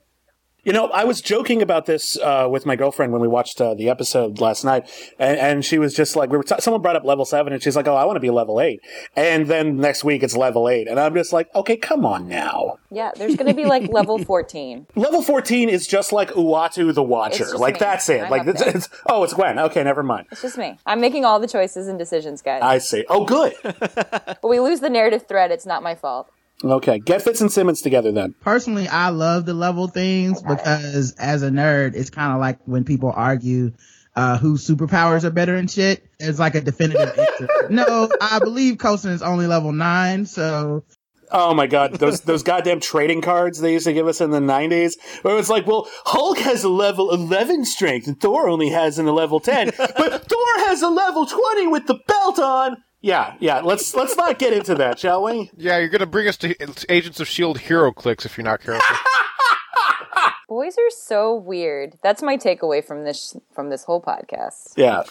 You know, I was joking about this uh, with my girlfriend when we watched uh, the episode last night, and, and she was just like, "We were t- someone brought up level seven, and she's like, "Oh, I want to be level 8. and then next week it's level eight, and I'm just like, "Okay, come on now." Yeah, there's going to be like level 14. Level fourteen is just like Uatu the Watcher, like me. that's it. I'm like it's, it's oh, it's Gwen. Okay, never mind. It's just me. I'm making all the choices and decisions, guys. I see. Oh, good. but we lose the narrative thread. It's not my fault. Okay, get Fitz and Simmons together then. Personally, I love the level things because as a nerd, it's kind of like when people argue uh, whose superpowers are better and shit. It's like a definitive answer. No, I believe Coulson is only level nine, so Oh my god, those those goddamn trading cards they used to give us in the nineties, where it was like, well, Hulk has a level eleven strength and Thor only has an a level ten, but Thor has a level twenty with the belt on. Yeah, yeah. Let's let's not get into that, shall we? Yeah, you're going to bring us to Agents of S.H.I.E.L.D. hero clicks if you're not careful. Boys are so weird. That's my takeaway from this from this whole podcast. Yeah.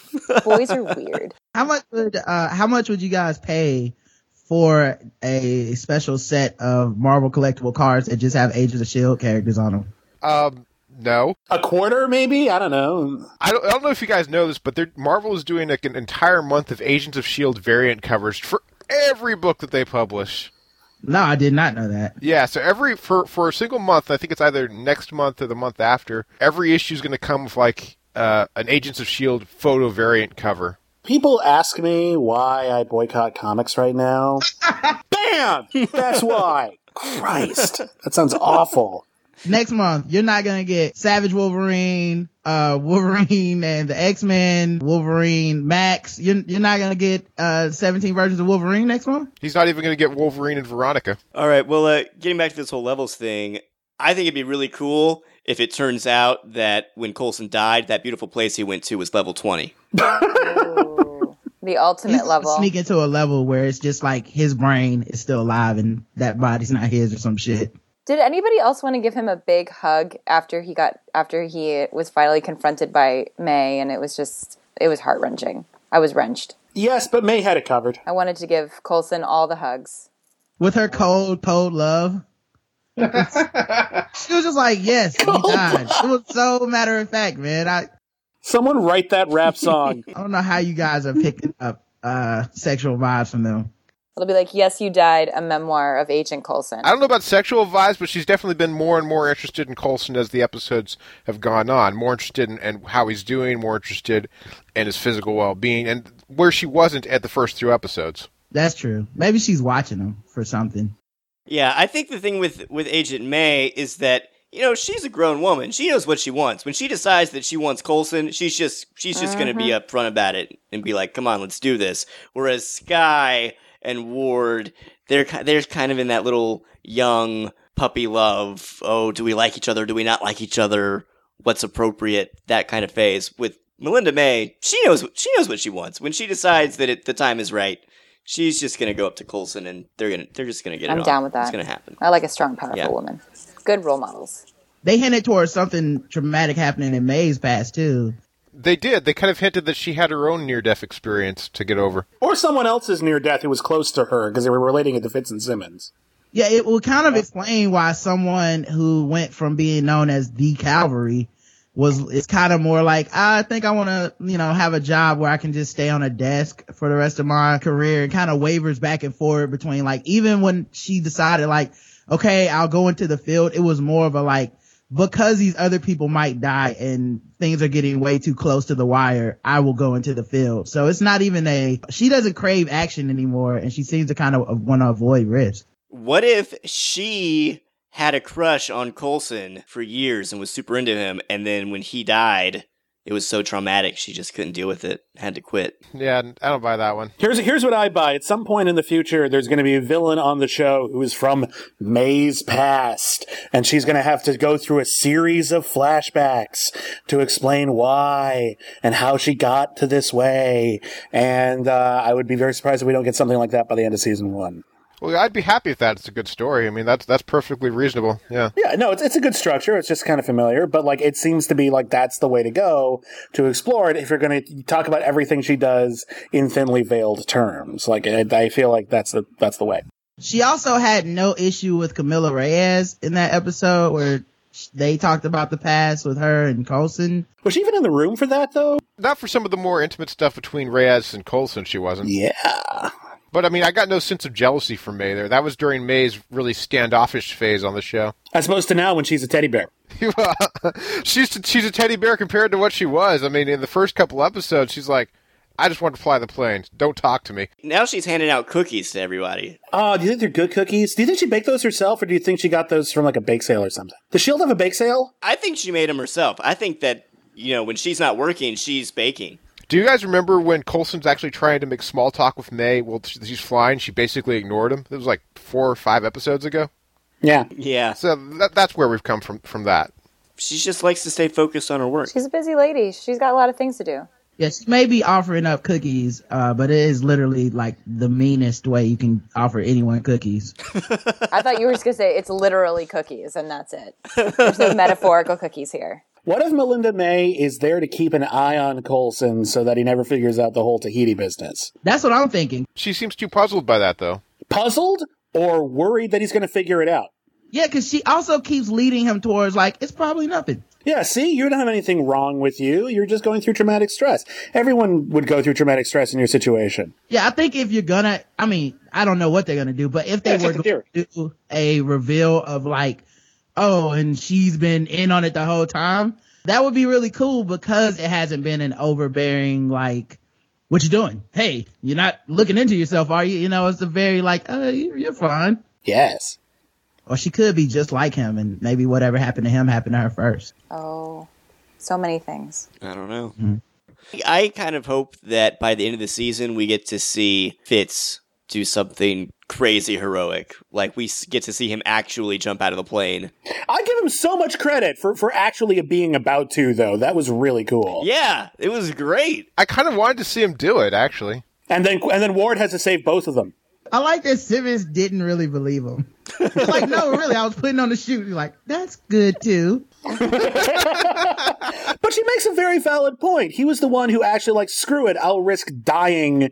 Boys are weird. How much would uh how much would you guys pay for a special set of Marvel collectible cards that just have Agents of Shield characters on them? um, no. A quarter, maybe? I don't know. I don't, I don't know if you guys know this, but Marvel is doing like an entire month of Agents of S.H.I.E.L.D. variant covers for every book that they publish. No, I did not know that. Yeah, so every for for a single month, I think it's either next month or the month after. Every issue is going to come with like uh, an Agents of Shield photo variant cover. People ask me why I boycott comics right now. Bam! That's why. Christ. That sounds awful. Next month, you're not gonna get Savage Wolverine, uh, Wolverine and the X-Men, Wolverine Max. You're, you're not gonna get, uh, 17 versions of Wolverine next month? He's not even going to get Wolverine and Veronica. All right, well, uh, getting back to this whole levels thing, I think it'd be really cool if it turns out that when Coulson died, that beautiful place he went to was level 20. The ultimate level. Sneak into a level where it's just like his brain is still alive and that body's not his or some shit. Did anybody else want to give him a big hug after he got after he was finally confronted by May and it was just it was heart wrenching. I was wrenched. Yes, but May had it covered. I wanted to give Coulson all the hugs. With her cold, cold love. she was just like, yes, he died. It was so matter of fact, man. I, Someone write that rap song. I don't know how you guys are picking up, uh, sexual vibes from them. It'll be like, yes, you died, a memoir of Agent Coulson. I don't know about sexual vibes, but she's definitely been more and more interested in Coulson as the episodes have gone on. More interested in, in how he's doing, more interested in his physical well being, and where she wasn't at the first two episodes. That's true. Maybe she's watching them for something. Yeah, I think the thing with with Agent May is that you know she's a grown woman. She knows what she wants. When she decides that she wants Coulson, she's just she's just going to be mm-hmm. upfront about it and be like, "Come on, let's do this." Whereas Skye and Ward, they're they're kind of in that little young puppy love. Oh, do we like each other? Do we not like each other? What's appropriate? That kind of phase. With Melinda May, she knows she knows what she wants. When she decides that it, the time is right, she's just gonna go up to Coulson and they're gonna they're just gonna get it I'm on. down with that. It's gonna happen. I like a strong, powerful Yeah. woman. Good role models. They hinted towards something traumatic happening in May's past too. They did. They kind of hinted that she had her own near death experience to get over. Or someone else's near death who was close to her because they were relating it to Fitz and Simmons. Yeah, it will kind of explain why someone who went from being known as the Calvary was it's kind of more like ah, I think I want to you know have a job where I can just stay on a desk for the rest of my career. It kind of wavers back and forth between like even when she decided like okay I'll go into the field, it was more of a like because these other people might die and things are getting way too close to the wire, I will go into the field. So it's not even a, she doesn't crave action anymore and she seems to kind of want to avoid risk. What if she had a crush on Coulson for years and was super into him, and then when he died, it was so traumatic she just couldn't deal with it, had to quit. Yeah, I don't buy that one. Here's here's what I buy. At some point in the future, there's going to be a villain on the show who is from May's past, and she's going to have to go through a series of flashbacks to explain why and how she got to this way. And uh, I would be very surprised if we don't get something like that by the end of season one. Well, I'd be happy if that's a good story. I mean, that's that's perfectly reasonable. Yeah. Yeah, no, it's it's a good structure. It's just kind of familiar, but like it seems to be like that's the way to go to explore it if you're going to talk about everything she does in thinly veiled terms. Like I, I feel like that's the that's the way. She also had no issue with Camila Reyes in that episode where they talked about the past with her and Coulson. Was she even in the room for that though? Not for some of the more intimate stuff between Reyes and Coulson. She wasn't. Yeah. But I mean, I got no sense of jealousy from May there. That was during May's really standoffish phase on the show. As opposed to now when she's a teddy bear. she's she's a teddy bear compared to what she was. I mean, in the first couple episodes, she's like, "I just want to fly the plane. Don't talk to me." Now she's handing out cookies to everybody. Oh, do you think they're good cookies? Do you think she baked those herself, or do you think she got those from like a bake sale or something? Does Shield have a bake sale? I think she made them herself. I think that you know when she's not working, she's baking. Do you guys remember when Coulson's actually trying to make small talk with May Well, she's flying? She basically ignored him. It was like four or five episodes ago. Yeah, yeah. So that, that's where we've come from from that. She just likes to stay focused on her work. She's a busy lady. She's got a lot of things to do. Yes, she may be offering up cookies, uh, but it is literally like the meanest way you can offer anyone cookies. I thought you were just gonna say it's literally cookies and that's it. There's no metaphorical cookies here. What if Melinda May is there to keep an eye on Coulson so that he never figures out the whole Tahiti business? That's what I'm thinking. She seems too puzzled by that, though. Puzzled or worried that he's going to figure it out? Yeah, because she also keeps leading him towards like it's probably nothing. Yeah, see, you don't have anything wrong with you. You're just going through traumatic stress. Everyone would go through traumatic stress in your situation. Yeah, I think if you're gonna, I mean, I don't know what they're gonna do, but if they Yeah, were check going to do a reveal of like, oh, and she's been in on it the whole time, that would be really cool because it hasn't been an overbearing like, what you doing? Hey, you're not looking into yourself, are you? You know, it's a very like, oh, you- you're fine. Yes. Or she could be just like him, and maybe whatever happened to him happened to her first. Oh, so many things. I don't know. Mm-hmm. I kind of hope that by the end of the season we get to see Fitz do something crazy heroic. Like we get to see him actually jump out of the plane. I give him so much credit for, for actually being about to, though. That was really cool. Yeah, it was great. I kind of wanted to see him do it, actually. And then and then Ward has to save both of them. I like that Simmons didn't really believe him. He's like, no, really, I was putting on the shoot. He's like, that's good too. But she makes a very valid point. He was the one who actually like, screw it, I'll risk dying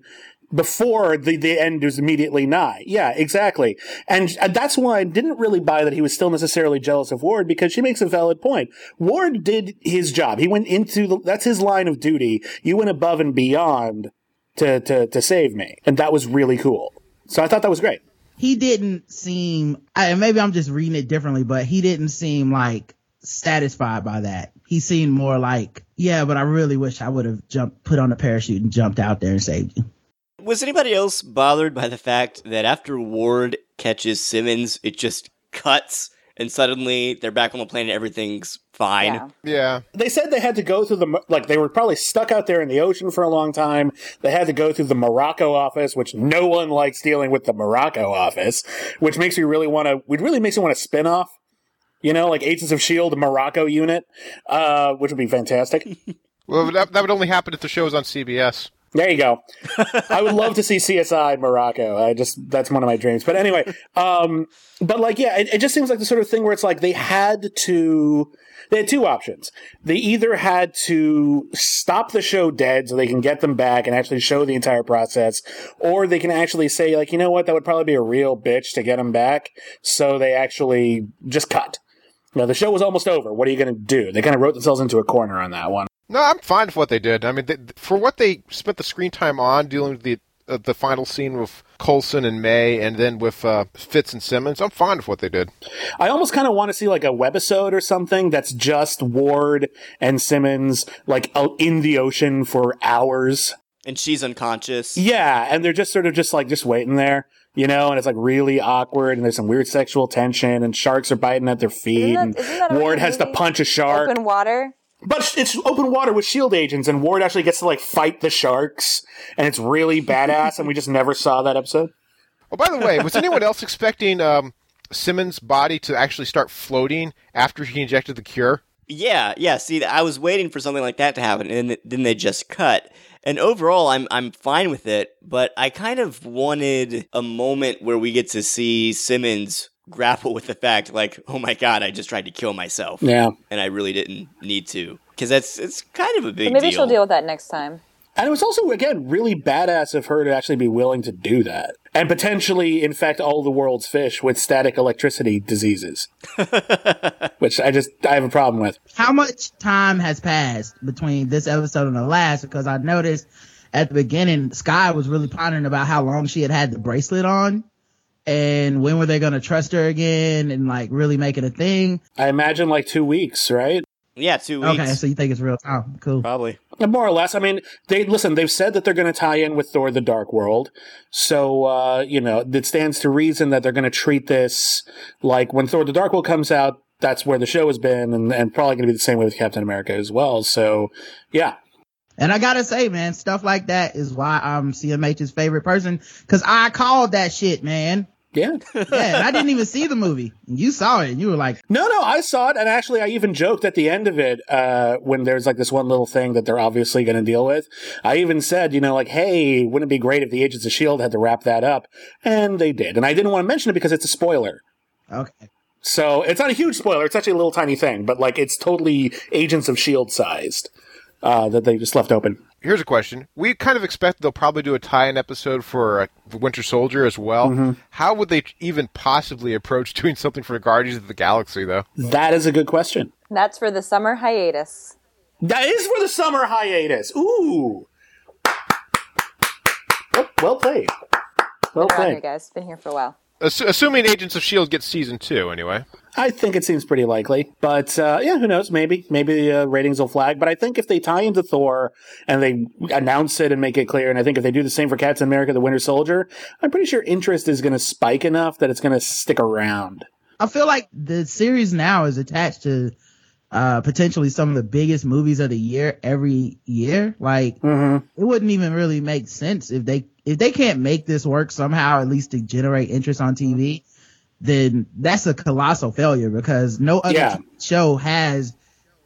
before the, the end is immediately nigh. Yeah, exactly. And uh, that's why I didn't really buy that he was still necessarily jealous of Ward because she makes a valid point. Ward did his job. He went into the, that's his line of duty. You went above and beyond to, to, to save me. And that was really cool. So I thought that was great. He didn't seem, I, maybe I'm just reading it differently, but he didn't seem like satisfied by that. He seemed more like, yeah, but I really wish I would have jumped, put on a parachute and jumped out there and saved you. Was anybody else bothered by the fact that after Ward catches Simmons, it just cuts and suddenly they're back on the plane and everything's fine? Yeah. Yeah. They said they had to go through the like they were probably stuck out there in the ocean for a long time. They had to go through the Morocco office, which no one likes dealing with the Morocco office, which makes me really want to. It really makes me want to spin off. You know, like Agents of Shield Morocco unit, uh, which would be fantastic. Well, that, that would only happen if the show was on CBS. There you go. I would love to see CSI Morocco. I just that's one of my dreams. But anyway, um, but like yeah, it, it just seems like the sort of thing where it's like they had to. They had two options. They either had to stop the show dead so they can get them back and actually show the entire process, or they can actually say like, you know what, that would probably be a real bitch to get them back. So they actually just cut. Now the show was almost over. What are you going to do? They kind of wrote themselves into a corner on that one. No, I'm fine with what they did. I mean, they, for what they spent the screen time on dealing with the uh, the final scene with Coulson and May, and then with uh, Fitz and Simmons, I'm fine with what they did. I almost kind of want to see like a webisode or something that's just Ward and Simmons like out in the ocean for hours. And she's unconscious. Yeah, and they're just sort of just like just waiting there, you know, and it's like really awkward, and there's some weird sexual tension, and sharks are biting at their feet, Isn't that- and isn't that Ward has to punch a shark. Open water. But it's open water with shield agents, and Ward actually gets to like fight the sharks, and it's really badass. and we just never saw that episode. Oh, by the way, was anyone else expecting um, Simmons' body to actually start floating after he injected the cure? Yeah, yeah. See, I was waiting for something like that to happen, and then they just cut. And overall, I'm I'm fine with it, but I kind of wanted a moment where we get to see Simmons grapple with the fact, like, oh my god, I just tried to kill myself. Yeah, and I really didn't need to, because that's it's kind of a big. But maybe deal. she'll deal with that next time. And it was also, again, really badass of her to actually be willing to do that. And potentially infect all the world's fish with static electricity diseases. Which I just, I have a problem with. How much time has passed between this episode and the last? Because I noticed at the beginning, Skye was really pondering about how long she had had the bracelet on. And when were they going to trust her again and like really make it a thing? I imagine like two weeks, right? Yeah, two weeks. Okay, so you think it's real time? Cool. Probably. More or less. I mean, they listen. They've said that they're going to tie in with Thor: The Dark World, so uh, you know it stands to reason that they're going to treat this like when Thor: The Dark World comes out. That's where the show has been, and, and probably going to be the same way with Captain America as well. So, yeah. And I gotta say, man, stuff like that is why I'm CMH's favorite person because I called that shit, man. Yeah. yeah, I didn't even see the movie. You saw it and you were like, No, no, I saw it. And actually, I even joked at the end of it, uh, when there's like this one little thing that they're obviously going to deal with. I even said, you know, like, hey, wouldn't it be great if the Agents of S.H.I.E.L.D. had to wrap that up? And they did. And I didn't want to mention it because it's a spoiler. Okay. So it's not a huge spoiler. It's actually a little tiny thing, but like it's totally Agents of S.H.I.E.L.D. sized, uh, that they just left open here's a question. We kind of expect they'll probably do a tie-in episode for uh, Winter Soldier as well. Mm-hmm. How would they even possibly approach doing something for Guardians of the Galaxy, though? That is a good question. That's for the summer hiatus. That is for the summer hiatus. Ooh. Oh, well played. Well Been around played. here, guys. Been here for a while. Ass- assuming Agents of S.H.I.E.L.D. gets season two, anyway. I think it seems pretty likely, but uh, yeah, who knows? Maybe, maybe uh, ratings will flag. But I think if they tie into Thor and they announce it and make it clear, and I think if they do the same for Captain America: The Winter Soldier, I'm pretty sure interest is going to spike enough that it's going to stick around. I feel like the series now is attached to uh, potentially some of the biggest movies of the year every year. Like mm-hmm. it wouldn't even really make sense if they if they can't make this work somehow, at least to generate interest on TV then that's a colossal failure because no other yeah. show has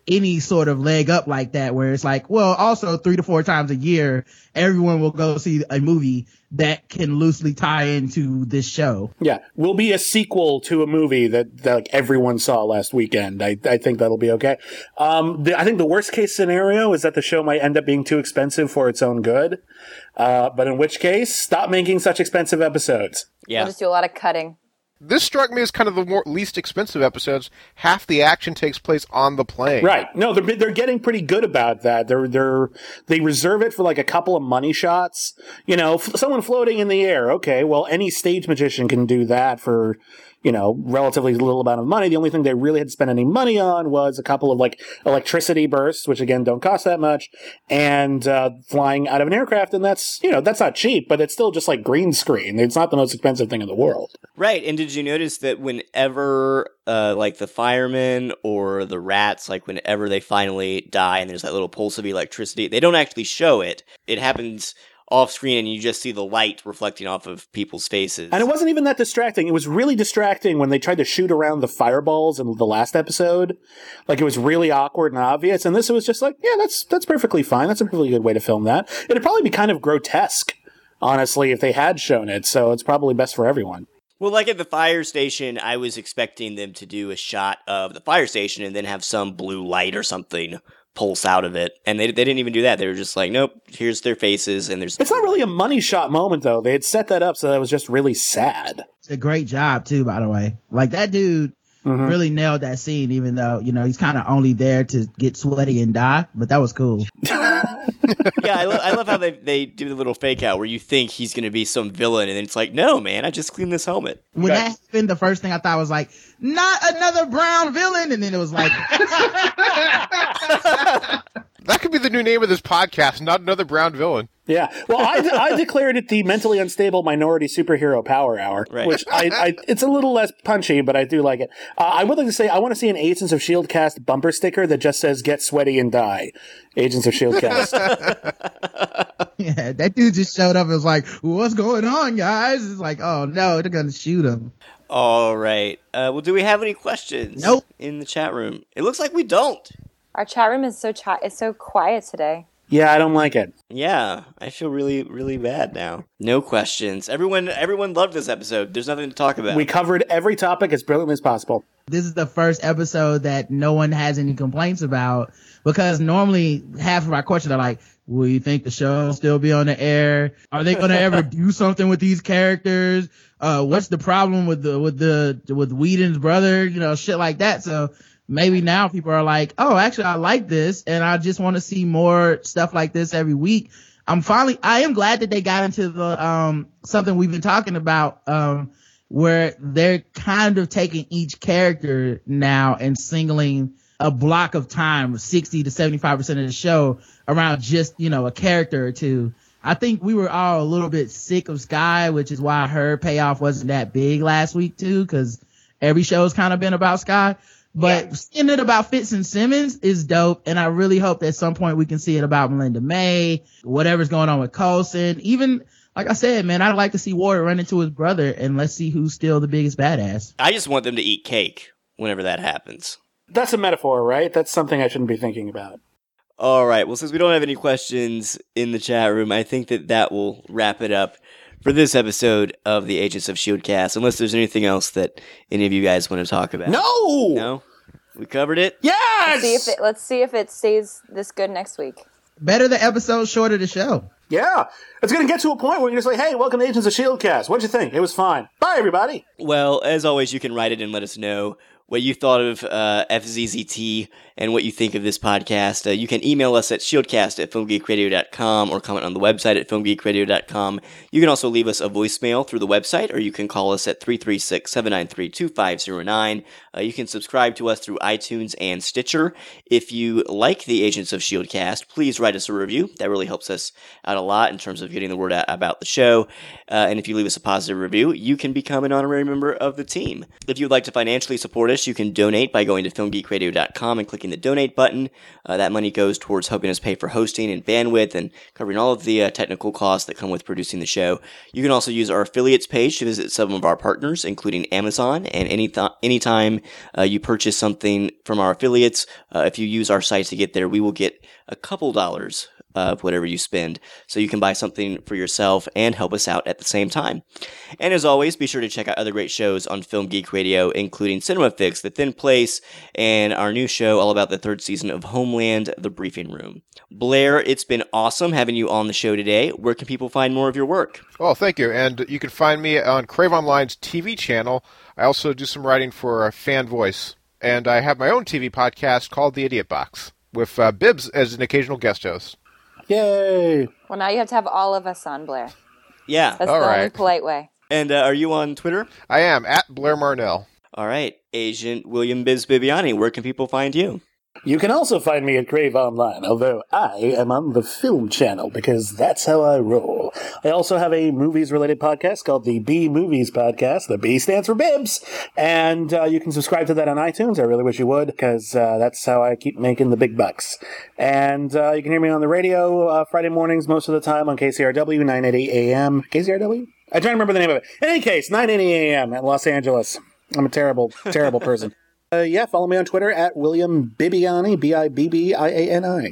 any sort of leg up like that where it's like, well, also three to four times a year, everyone will go see a movie that can loosely tie into this show. Yeah. Will be a sequel to a movie that, that like everyone saw last weekend. I, I think that'll be okay. Um, the, I think the worst case scenario is that the show might end up being too expensive for its own good. Uh, but in which case, stop making such expensive episodes. Yeah. We'll just do a lot of cutting. This struck me as kind of the more least expensive episodes. Half the action takes place on the plane. Right. No, they're they're getting pretty good about that. They're they're they reserve it for like a couple of money shots. You know, f- someone floating in the air. Okay, well, any stage magician can do that for you know, relatively little amount of money. The only thing they really had to spend any money on was a couple of like electricity bursts, which again don't cost that much, and uh, flying out of an aircraft. And that's, you know, that's not cheap, but it's still just like green screen. It's not the most expensive thing in the world. Right. And did you notice that whenever, uh, like the firemen or the rats, like whenever they finally die and there's that little pulse of electricity, they don't actually show it. It happens off screen and you just see the light reflecting off of people's faces. And it wasn't even that distracting. It was really distracting when they tried to shoot around the fireballs in the last episode. Like it was really awkward and obvious. And this was just like, yeah, that's that's perfectly fine. That's a really good way to film that. It'd probably be kind of grotesque, honestly, if they had shown it. So it's probably best for everyone. Well, like at the fire station, I was expecting them to do a shot of the fire station and then have some blue light or something pulse out of it. And they, they didn't even do that. They were just like, nope, here's their faces. And there's. It's not really a money shot moment, though. They had set that up so that was just really sad. It's a great job, too, by the way. Like that dude mm-hmm. really nailed that scene, even though, you know, he's kind of only there to get sweaty and die. But that was cool. yeah, I, lo- I love how they, they do the little fake out where you think he's going to be some villain, and it's like, no, man, I just cleaned this helmet. When that happened, the first thing I thought was like, not another brown villain, and then it was like, that could be the new name of this podcast. Not another brown villain. Yeah. Well, I, I declared it the mentally unstable minority superhero power hour, Right. which I, I it's a little less punchy, but I do like it. Uh, I would like to say I want to see an Agents of Shield cast bumper sticker that just says "Get sweaty and die." Agents of Shield cast. Yeah, that dude just showed up and was like, "What's going on, guys?" It's like, "Oh no, they're gonna shoot him." All right. Uh, well, do we have any questions? Nope. In the chat room, it looks like we don't. Our chat room is so chat is so quiet today. Yeah, I don't like it. Yeah, I feel really, really bad now. No questions. Everyone, everyone loved this episode. There's nothing to talk about. We covered every topic as brilliantly as possible. This is the first episode that no one has any complaints about because normally half of our questions are like, "Will you think the show will still be on the air? Are they going to ever do something with these characters? Uh, what's the problem with the with the with Whedon's brother? You know, shit like that." So maybe now people are like, "Oh, actually, I like this, and I just want to see more stuff like this every week." I'm finally, I am glad that they got into the um something we've been talking about um where they're kind of taking each character now and singling a block of time, 60 to 75% of the show around just, you know, a character or two. I think we were all a little bit sick of Skye, which is why her payoff wasn't that big last week too, cause every show's kind of been about Skye. But seeing it about Fitz and Simmons is dope. And I really hope that at some point we can see it about Melinda May, whatever's going on with Coulson. Even, like I said, man, I'd like to see Ward run into his brother and let's see who's still the biggest badass. I just want them to eat cake whenever that happens. That's a metaphor, right? That's something I shouldn't be thinking about. All right. Well, since we don't have any questions in the chat room, I think that that will wrap it up for this episode of the Agents of Shield cast. Unless there's anything else that any of you guys want to talk about. No. No. We covered it. Yes. Let's see if it, let's see if it stays this good next week. Better the episode, shorter the show. Yeah, it's going to get to a point where you're just like, "Hey, welcome to Agents of Shield cast. What'd you think? It was fine. Bye, everybody." Well, as always, you can write it and let us know what you thought of uh, FZZT and what you think of this podcast. Uh, you can email us at shieldcast at filmgeekradio.com or comment on the website at filmgeekradio.com. You can also leave us a voicemail through the website or you can call us at 336 793 2509. Uh, You can subscribe to us through iTunes and Stitcher. If you like the Agents of Shieldcast, please write us a review. That really helps us out a lot in terms of getting the word out about the show. Uh, and if you leave us a positive review, you can become an honorary member of the team. If you'd like to financially support us, you can donate by going to filmgeekradio.com and clicking the donate button. Uh, that money goes towards helping us pay for hosting and bandwidth and covering all of the uh, technical costs that come with producing the show. You can also use our affiliates page to visit some of our partners, including Amazon. And any th- anytime uh, you purchase something from our affiliates, uh, if you use our site to get there, we will get a couple dollars of whatever you spend. So you can buy something for yourself and help us out at the same time. And as always, be sure to check out other great shows on Film Geek Radio, including Cinema Fix, The Thin Place, and our new show all about the third season of Homeland, The Briefing Room. Blair, it's been awesome having you on the show today. Where can people find more of your work? Oh, thank you. And you can find me on Crave Online's TV channel. I also do some writing for Fan Voice. And I have my own TV podcast called The Idiot Box with uh, Bibbs as an occasional guest host. Yay! Well, now you have to have all of us on, Blair. Yeah. That's All the only polite way. And uh, are you on Twitter? I am at Blair Marnell. All right. Agent William Biz Bibbiani, where can people find you? You can also find me at Crave Online, although I am on the Film Channel because that's how I roll. I also have a movies related podcast called the B Movies Podcast. The B stands for Bibbs, and uh, you can subscribe to that on iTunes. I really wish you would because uh, that's how I keep making the big bucks. And uh, you can hear me on the radio uh, Friday mornings most of the time on KCRW 980 AM. KCRW? I try to remember the name of it. In any case, 980 AM at Los Angeles. I'm a terrible, terrible person. Uh, yeah, follow me on Twitter at William Bibbiani, B I B B I A N I.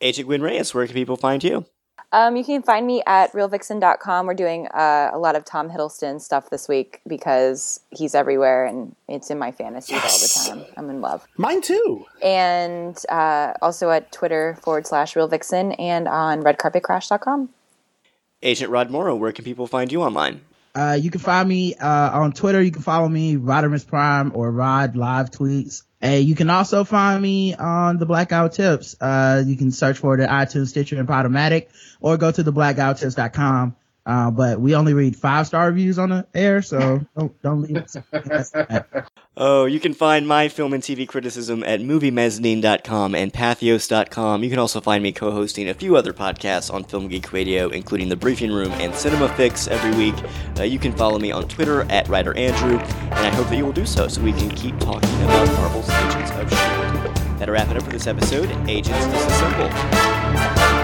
Agent Gwen Reyes, where can people find you? Um, you can find me at realvixen.com. We're doing uh, a lot of Tom Hiddleston stuff this week because he's everywhere and it's in my fantasies all the time. I'm in love. Mine too. And uh, also at Twitter forward slash realvixen and on redcarpetcrash.com. Agent Rod Morrow, where can people find you online? Uh, you can find me, uh, on Twitter. You can follow me, Rodimus Prime or Rod Live Tweets. And you can also find me on the Blackout Tips. Uh, you can search for it iTunes, Stitcher, and Podomatic or go to the blackouttips.com. Uh, but we only read five star reviews on the air, so don't don't leave us. Oh, you can find my film and TV criticism at moviemezzanine.com and pathos.com. You can also find me co-hosting a few other podcasts on Film Geek Radio, including The Briefing Room and Cinema Fix every week. Uh, you can follow me on Twitter at Writer Andrew, and I hope that you will do so so we can keep talking about Marvel's Agents of S.H.I.E.L.D. That'll wrap it up for this episode. Agents Disassemble.